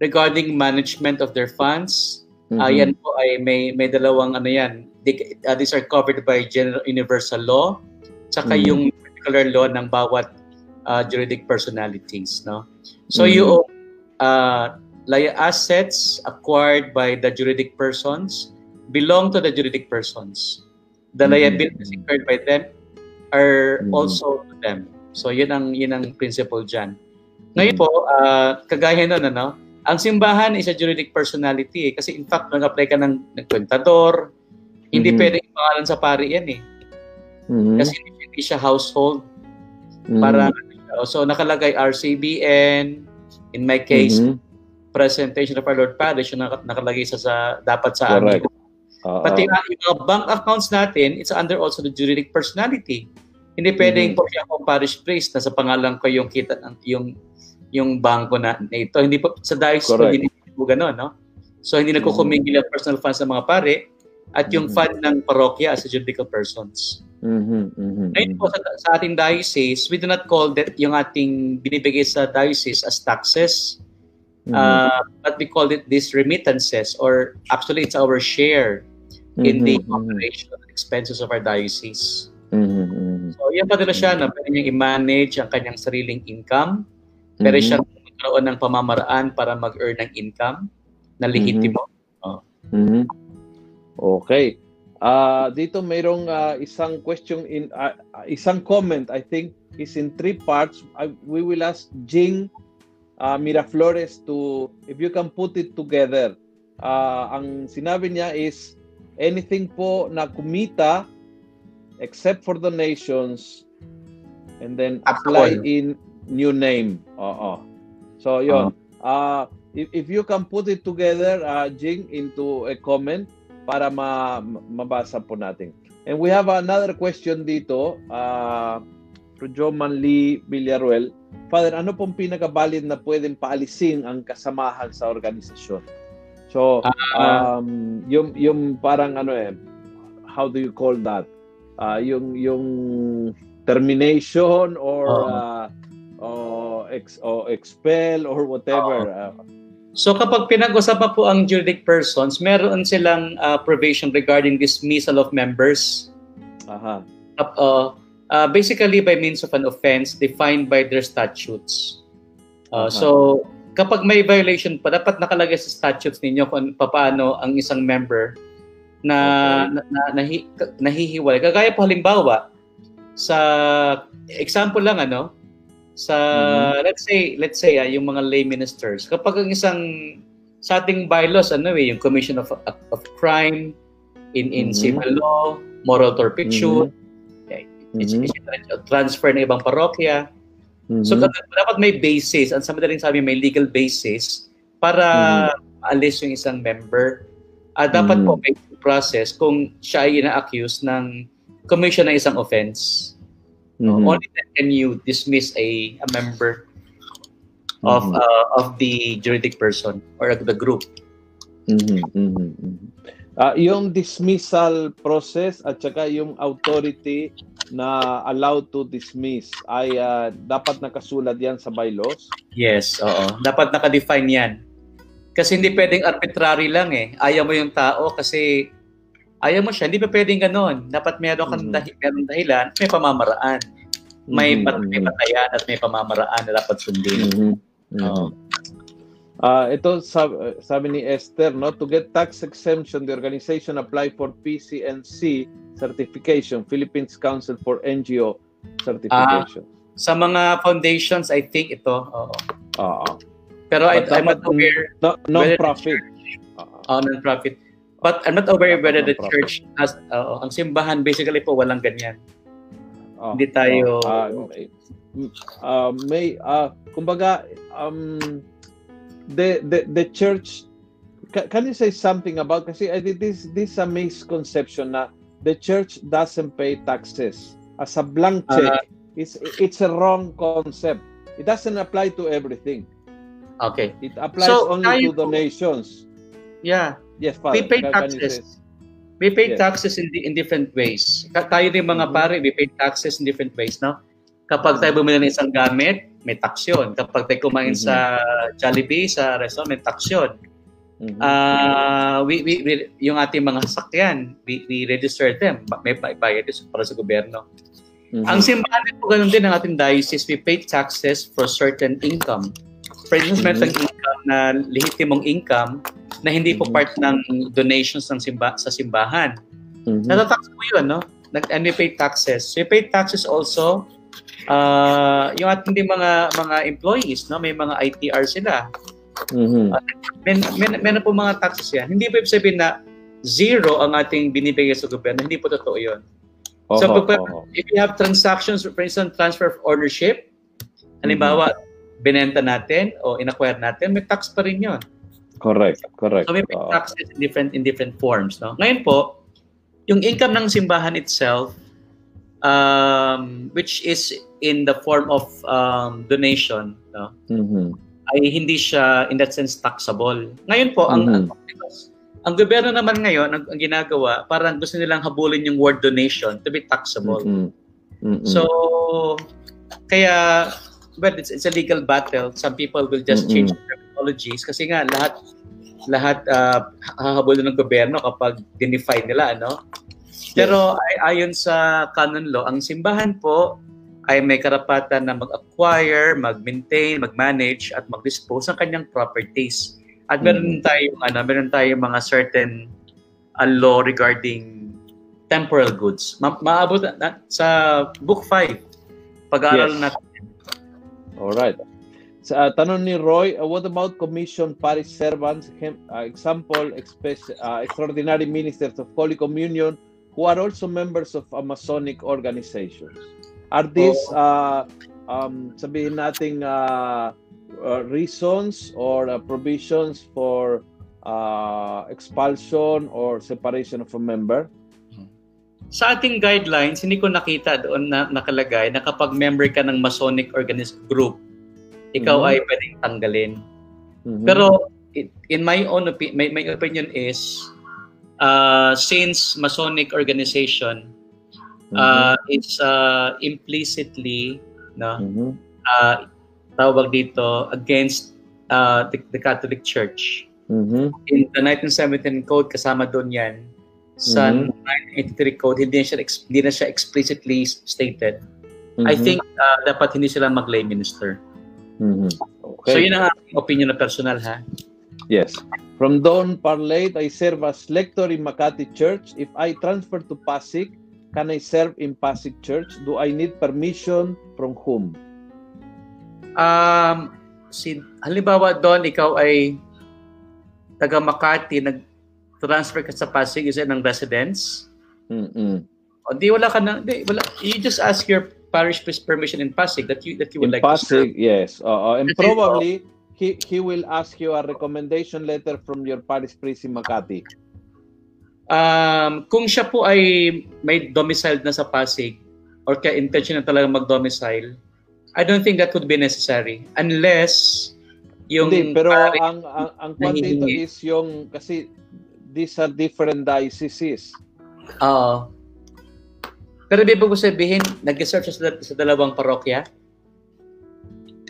regarding management of their funds, Ah, Mhm. yan po ay may may dalawang ano yan. Di- ah, these are covered by general universal law tsaka Mhm. yung particular law ng bawat ah, juridic personalities, no? So Mhm. yung uh, assets acquired by the juridic persons belong to the juridic persons. The liabilities incurred by them are Mhm. also to them. So yun ang yun ang principle diyan. Ngayon po, ah, kagaya nun, ano, ang simbahan is a juridic personality eh. Kasi in fact, nag-apply ka ng, kontador, hindi Mhm. pwedeng pangalan sa pari yan eh. Mhm. Kasi hindi siya household. Mhm. Para, so nakalagay RCBN, in my case, Mhm. presentation of our Lord Parish, yung naka- nakalagay sa, sa dapat sa amin. Correct. Oo. Pati nga yung mga bank accounts natin, it's under also the juridic personality. Hindi pwedeng Mhm. po siya akong parish priest na sa pangalan ko yung kita ng yung yung bangko na, na ito. Hindi po sa diocese Correct. hindi po gano'n, no? So hindi nagkukumingil ang personal funds ng mga pare at yung Mhm. fund ng parokya as a juridical persons. Mhm, mhm, Ngayon po sa, sa ating diocese, we do not call that yung ating binibigay sa diocese as taxes, mhm, uh, but we call it these remittances or actually it's our share in the mhm, mhm, operational expenses of our diocese. mhm, mhm. So yan pa nila siya na pwede niyang i-manage ang kanyang sariling income, pwede Mhm. siya magkaroon ng pamamaraan para mag-earn ng income na lehitimo. Mhm. Okay. Ah, dito mayroong ah, isang question in ah, isang comment I think is in three parts. I, we will ask Jing ah, Miraflores to if you can put it together. Ah, ang sinabi niya is anything po na kumita except for donations and then apply Actual. in new name. Oo. So yon. Ah, if, if you can put it together, uh, Jing, into a comment para ma mabasa po natin. And we have another question dito, uh, to Joe Manly Villaruel. Father, ano pong pinakabalid na pwedeng paalisin ang kasamahan sa organisasyon? So, Ah. um, yung, yung parang ano eh, how do you call that? Uh, yung, yung termination or Oo. uh, or, ex, or expel or whatever. Uh, So kapag pinag-usapan po ang juridic persons, meron silang uh, provision regarding dismissal of members. aha. Uh, uh, uh, basically by means of an offense defined by their statutes. Uh, Aha. So kapag may violation pa, dapat nakalagay sa statutes ninyo kung paano ang isang member na, Okay. na, na nahi, nahihiwalay. Kagaya po halimbawa, sa example lang ano, sa Mhm. let's say let's say ah, yung mga lay ministers kapag ang isang sa ating bylaws ano eh yung commission of of crime in in Mhm. civil law moral turpitude it's, Mhm. it's transfer ng ibang parokya so Mhm. dapat may basis ang sa madaling sabi may legal basis para maalis yung isang member Ah, dapat Mhm. po may due process kung siya ay ina-accuse ng commission ng isang offense Mhm. only then can you dismiss a, a member of Mhm. uh, of the juridic person or the group. Mhm, mhm, mhm. Ah, yung dismissal process at saka yung authority na allowed to dismiss ay ah, dapat nakasulat yan sa bylaws. Yes, oo. Dapat naka-define 'yan. Kasi hindi pwedeng arbitrary lang eh. Ayaw mo yung tao kasi ayaw mo siya. Hindi pa pwedeng ganoon. Dapat meron kang Mhm. dahi- merong dahilan, may pamamaraan. May, Mhm, pat- may patayan at may pamamaraan na dapat sundin. mhm, mhm. Oo. Ah, ito sab- sabi ni Esther, no, to get tax exemption, the organization apply for PCNC certification, Philippines Council for NGO certification. Sa mga foundations, I think ito. Oo. Oo. Pero I, I'm not aware no, non-profit. Oh, non-profit. But I'm not aware whether the church has, oo, ang simbahan basically po walang ganyan. Oh, Hindi tayo- oh, ah, may- may ah, kumbaga um the the the church ca- can you say something about kasi I think this this is a misconception na the church doesn't pay taxes as a blank check Ah. it's it's a wrong concept it doesn't apply to everything Okay. it applies So, only tayo to donations Yeah. yes Father, We pay taxes. We pay Yes. taxes in in different ways. Tayo din mga Mhm. pare, we pay taxes in different ways, no? Kapag tayo bumili ng isang gamit, may tax yun. Kapag tayo kumain Mhm. sa Jollibee, sa restaurant, may tax yun. Mhm. Ah, we, we, we- yung ating mga sasakyan, we, we register them. May ba- bayad para sa gobyerno. Mhm. Ang simbahan din po ganun din ang ating diocese, we pay taxes for certain income. For instance, meron Mhm. tayong income na lehitimong income na hindi po Mhm. part ng donations ng simba sa simbahan. Mhm. Natatax po yun, no? Nag- And we pay taxes. We pay taxes also uh, yung ating mga mga employees, no? May mga ITR sila. Mhm. Men, men, meron po mga taxes yan. Hindi po ibig sabihin na zero ang ating binibigay sa gobyerno. Hindi po totoo yun. So, Oho, pag- oho. If you have transactions, for instance, transfer of ownership, halimbawa, binenta natin o inacquire natin, may tax pa rin yun. correct correct So may pay Oo. taxes in different in different forms, no? Ngayon po, yung income ng simbahan itself um, which is in the form of um, donation, no? Mhm. ay hindi siya in that sense taxable. Ngayon po ang Mhm. ang, Ang gobyerno naman ngayon, ang, ang ginagawa, parang gusto nilang habulin yung word donation to be taxable. Mm-mm. Mm-mm. So, kaya, well, it's, it's a legal battle. Some people will just change Mm-mm. terminologies kasi nga lahat lahat uh, ng gobyerno kapag dinefine nila, ano? Pero ay, ayon sa canon law, ang simbahan po ay may karapatan na mag-acquire, mag-maintain, mag-manage at mag-dispose ng kanyang properties. At meron tayong ano, meron tayong mga certain uh, law regarding temporal goods. Ma- maabot na, sa book 5. Pag-aaral Yes. natin. All right. Sa uh, tanong ni Roy, uh, what about commission parish servants, uh, example, uh, extraordinary ministers of Holy Communion who are also members of Masonic organizations? Are these, uh, um, sabihin nating, uh, uh, reasons or provisions for uh, expulsion or separation of a member? Sa ating guidelines, hindi ko nakita doon na nakalagay na kapag member ka ng Masonic organized group, ikaw Mhm. ay pwedeng tanggalin. Mhm. Pero it- in my own opi- my, my opinion is uh, since Masonic organization Mhm. uh, is uh, implicitly no Mhm. uh, tawag dito against uh, the, the Catholic Church. Mhm. In the 1917 code kasama doon 'yan. Sa Mhm. 1983 code hindi na siya hindi na siya explicitly stated. I Mhm. think uh, dapat hindi sila mag-lay minister. Mhm. Okay. So yun ang aking opinion na personal ha. Yes. From Don Parlate, I serve as lector in Makati Church. If I transfer to Pasig, can I serve in Pasig Church? Do I need permission from whom? Um, si, halimbawa doon, ikaw ay taga Makati, nag-transfer ka sa Pasig, isa ng residence. Mm-mm. O di wala ka na, di, wala. You just ask your parish priest permission in Pasig that you that you would In like to serve. Pasig, yes. Oo. and Kasi probably, he, he will ask you a recommendation letter from your parish priest in Makati. Um, kung siya po ay may domiciled na sa Pasig or kaya intention na talaga mag-domicile, I don't think that would be necessary unless yung Hindi, pero ang, ang, ang dito is yung, kasi these are different dioceses. Oo. Pero ibig ko sabihin, nag-search sa, sa dalawang parokya?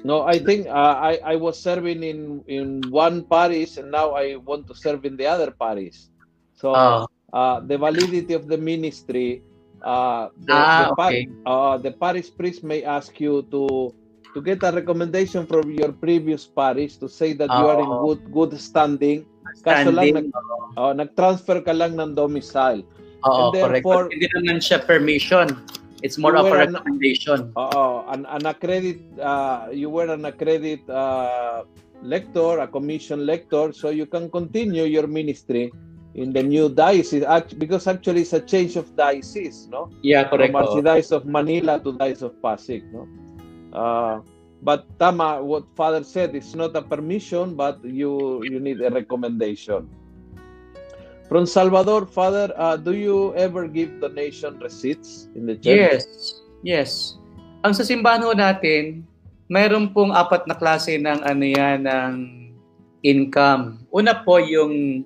No, I think uh, I I was serving in in one parish and now I want to serve in the other parish. So Oo. uh, the validity of the ministry, uh, the, Ah, the, pa- okay. uh, the parish priest may ask you to to get a recommendation from your previous parish to say that you are in Oo. good good standing. Kaso lang Standing. Uh, nag-transfer ka lang ng domicile. Oo, and correct. therefore- hindi naman siya permission. It's more of a were an- recommendation. Oo, an, an accredit, uh, you were an accredit uh, lector, a commission lector, so you can continue your ministry in the new diocese because actually it's a change of diocese, no? Yeah, correct. From. Archdiocese of Manila to Diocese of Pasig, no? Uh, but tama, what Father said, it's not a permission, but you you need a recommendation. From Salvador, Father, uh, do you ever give donation receipts in the church? Yes. Yes. Ang sa simbahan ho natin, mayroon pong apat na klase ng ano yan, ng income. Una po yung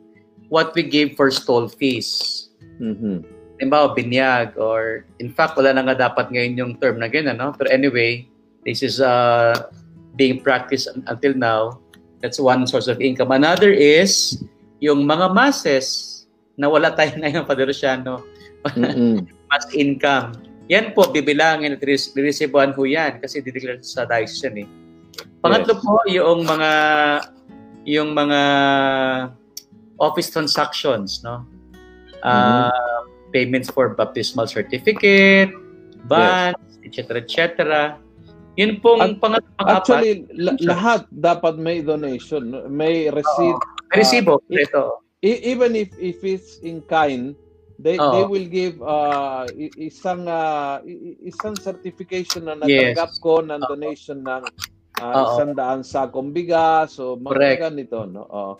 what we give for stall fees. Mhm. Halimbawa, binyag or in fact, wala na nga dapat ngayon yung term na ganyan, no? Pero anyway, this is uh, being practiced un- until now. That's one source of income. Another is yung mga masses na wala tayo ngayon, Padre Luciano, Mhm. mass income. Yan po, bibilangin at resibuan ho yan kasi dideclare sa diocese yan eh. Pangatlo Yes. po, yung mga yung mga office transactions, no? Ah, payments for baptismal certificate, bonds, etc. etc. Yun pong At- pangatlo, pang-apat, Actually, la- lahat dapat may donation, may receipt. may resibo. if- ito. E- even if if it's in kind, they Oo. they will give uh, isang uh, isang certification na Yes. natanggap ko ng donation ng uh, Oo. isang daan sakong bigas o Correct. mga ganito no. Oo.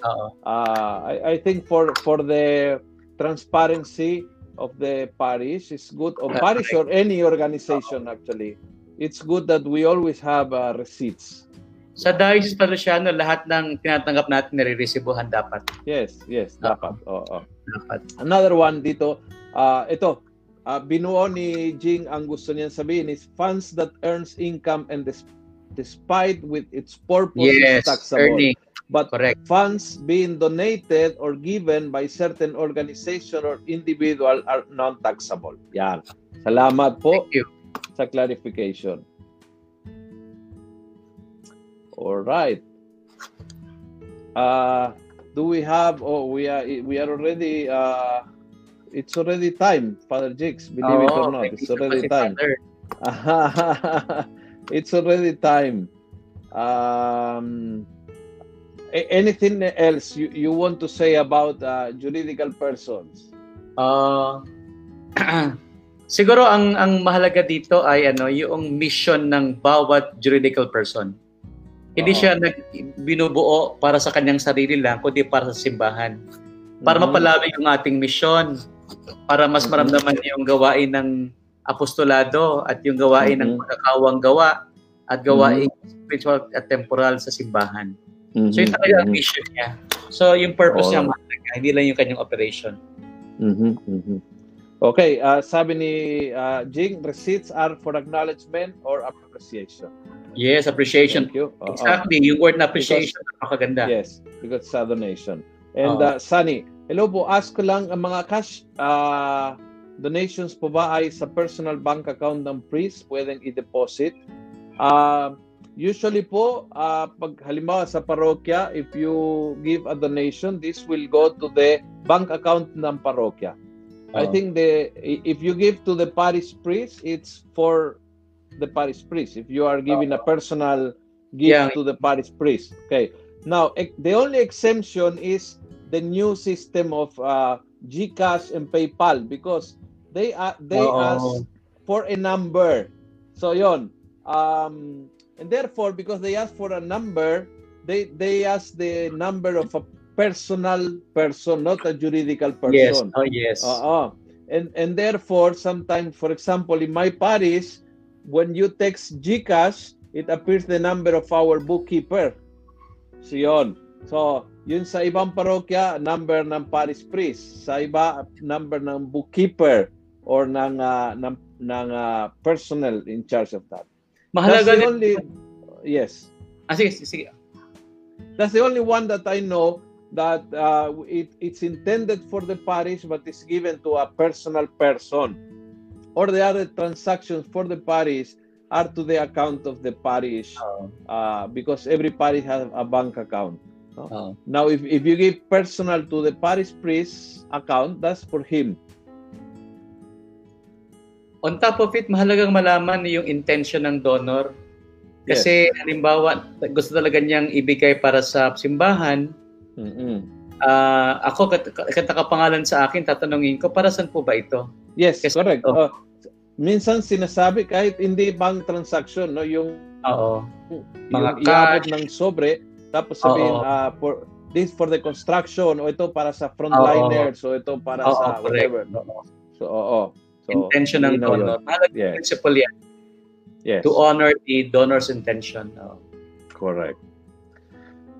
Uh, I, I think for for the transparency of the parish is good or parish or any organization actually it's good that we always have uh, receipts Sa Diocese Paluciano, lahat ng tinatanggap natin nare-receivehan dapat. Yes, yes, dapat. Oo. Dapat. Another one dito, uh, ito, uh, binuo ni Jing ang gusto niya sabihin is funds that earns income and des- despite with its purpose Yes, is taxable. earning. But Correct. funds being donated or given by certain organization or individual are non-taxable. Yan. Salamat po Thank you. Sa clarification. All right. Uh, do we have oh we are we are already uh it's already time, Father Jakes, believe it or not. It's already si time. It's already time. Um, anything else you, you want to say about uh, juridical persons? Ah, siguro ang ang mahalaga dito ay ano, yung mission ng bawat juridical person. Hindi Oo. siya nag binubuo para sa kanyang sarili lang, kundi para sa simbahan. Para Mhm. mapalawig yung ating mission, para mas Mhm. maramdaman yung gawain ng apostolado at yung gawain ng Mhm. pagkakawang gawa at gawain spiritual at temporal sa simbahan. So yun talaga ang mission niya. So yung purpose niya Oo. mahalaga, hindi lang yung kanyang operation. Mhm, mhm. Okay, uh, sabi ni uh, Jing, receipts are for acknowledgement or appreciation. Yes, appreciation. Thank you. Oo. Exactly, yung word na appreciation, napakaganda. Yes, because it's a donation. And Oo. uh, Sunny, hello po, ask ko lang ang mga cash uh, donations po ba ay sa personal bank account ng priest pwedeng i-deposit? Uh, usually po, uh, pag halimbawa sa parokya, if you give a donation, this will go to the bank account ng parokya. I think the if you give to the parish priest, it's for the parish priest. If you are giving a personal gift Yeah. to the parish priest, okay. Now the only exemption is the new system of uh, GCash and PayPal because they are they Oo. ask for a number. So yon. Um, and therefore, because they ask for a number, they they ask the number of a personal person, not a juridical Yes, person. oh yes. Oo. And and therefore sometimes for example in my parish when you text GCash it appears the number of our bookkeeper. So yun. So yun sa ibang parokya number ng parish priest, sa iba number ng bookkeeper or ng ah, ng, ng ah, personnel in charge of that. That's Mahalaga the din. only yes. Ah, sige, sige. That's the only one that I know that uh, it, it's intended for the parish but it's given to a personal person. Or the other transactions for the parish are to the account of the parish Oo. uh, because every parish has a bank account. Oo. Now, if, if you give personal to the parish priest account, that's for him. On top of it, mahalagang malaman yung intention ng donor. Kasi halimbawa, gusto talaga niyang ibigay para sa simbahan, Mm-mm. Ah, ako, kat- katakapangalan sa akin, tatanungin ko, para saan po ba ito? Yes, Yes, correct. oh. Uh, minsan sinasabi kahit hindi bank transaction, no, yung Oo. yung Mga iabot cash. ng sobre tapos sabihin Oo. ah, for this for the construction o ito para sa frontliners o ito para Oo, sa correct. whatever Oo. so oo so intention ng yun. donor. Mahalaga Yes. principle yan, yes to honor the donor's intention. Oo. correct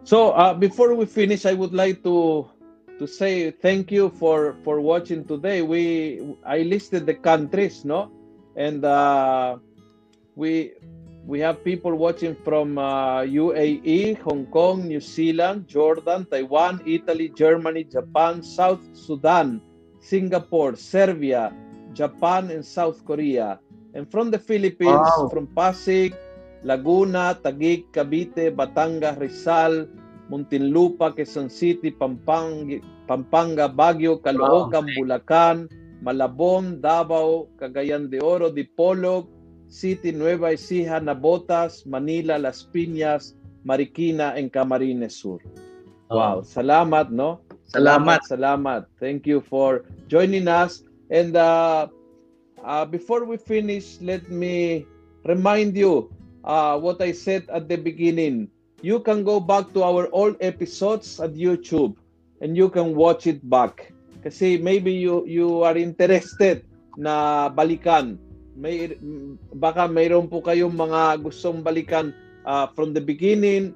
so uh, before we finish i would like to to say thank you for for watching today we i listed the countries no and uh, we we have people watching from uh, UAE, Hong Kong, New Zealand, Jordan, Taiwan, Italy, Germany, Japan, South Sudan, Singapore, Serbia, Japan, and South Korea. And from the Philippines, Wow. from Pasig, Laguna, Taguig, Cavite, Batangas, Rizal, Muntinlupa, Quezon City, Pampang, Pampanga, Baguio, Caloocan, Bulacan, Malabon, Davao, Cagayan de Oro, Dipolog, City, Nueva Ecija, Nabotas, Manila, Las Piñas, Marikina, and Camarines Sur. Wow, salamat, no? Salamat. Salamat. Thank you for joining us. And uh, uh, before we finish, let me remind you uh, what I said at the beginning. You can go back to our old episodes at YouTube and you can watch it back. Kasi maybe you you are interested na balikan. May baka mayroon po kayong mga gustong balikan uh, from the beginning,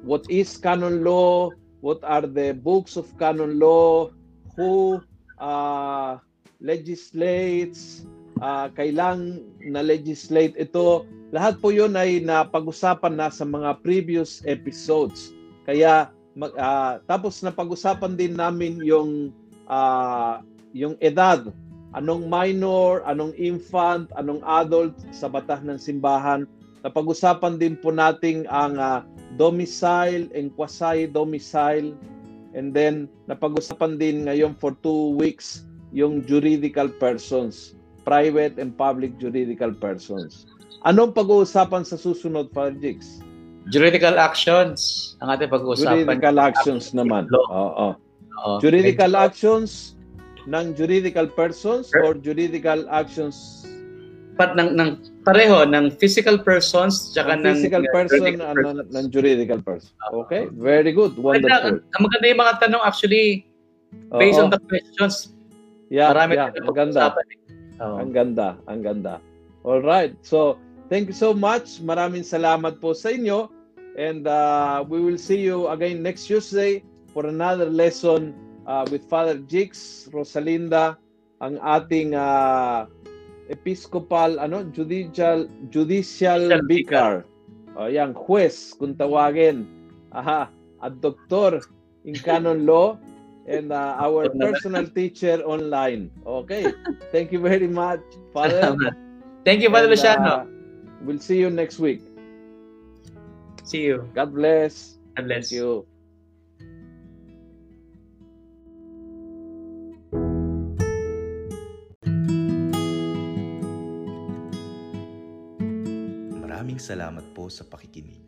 what is canon law, what are the books of canon law, who uh, legislates, uh, kailang na legislate ito. Lahat po yun ay napag-usapan na sa mga previous episodes. Kaya mag, uh, tapos napag-usapan din namin yung uh, yung edad, anong minor, anong infant, anong adult sa batas ng simbahan. Napag-usapan din po natin ang uh, domicile and quasi-domicile. And then, napag-usapan din ngayon for two weeks yung juridical persons, private and public juridical persons. Anong pag-uusapan sa susunod, Father Jigs? Juridical actions ang ating pag-uusapan. Juridical actions naman. Oo. Oh, Juridical medyo. actions ng juridical persons or juridical actions pat ng ng pareho ng physical persons tsaka ng physical ng, person uh, ng, ng juridical person. Okay, very good. Wonderful. Ang maganda yung mga tanong actually based Uh-oh. on the questions. Yeah, marami yeah, ang ganda. Oh. Ang ganda, ang ganda. All right. So, thank you so much. Maraming salamat po sa inyo. And uh, we will see you again next Tuesday for another lesson uh, with Father Jix Rosalinda, ang ating uh, episcopal ano judicial judicial vicar. O yan, juez kung tawagin. Aha, at doktor in canon law and uh, our personal teacher online. Okay. Thank you very much, Father. Thank you, Father and, Luciano. Uh, we'll see you next week. See you. God bless. God bless. Thank you. Maraming salamat po sa pakikinig.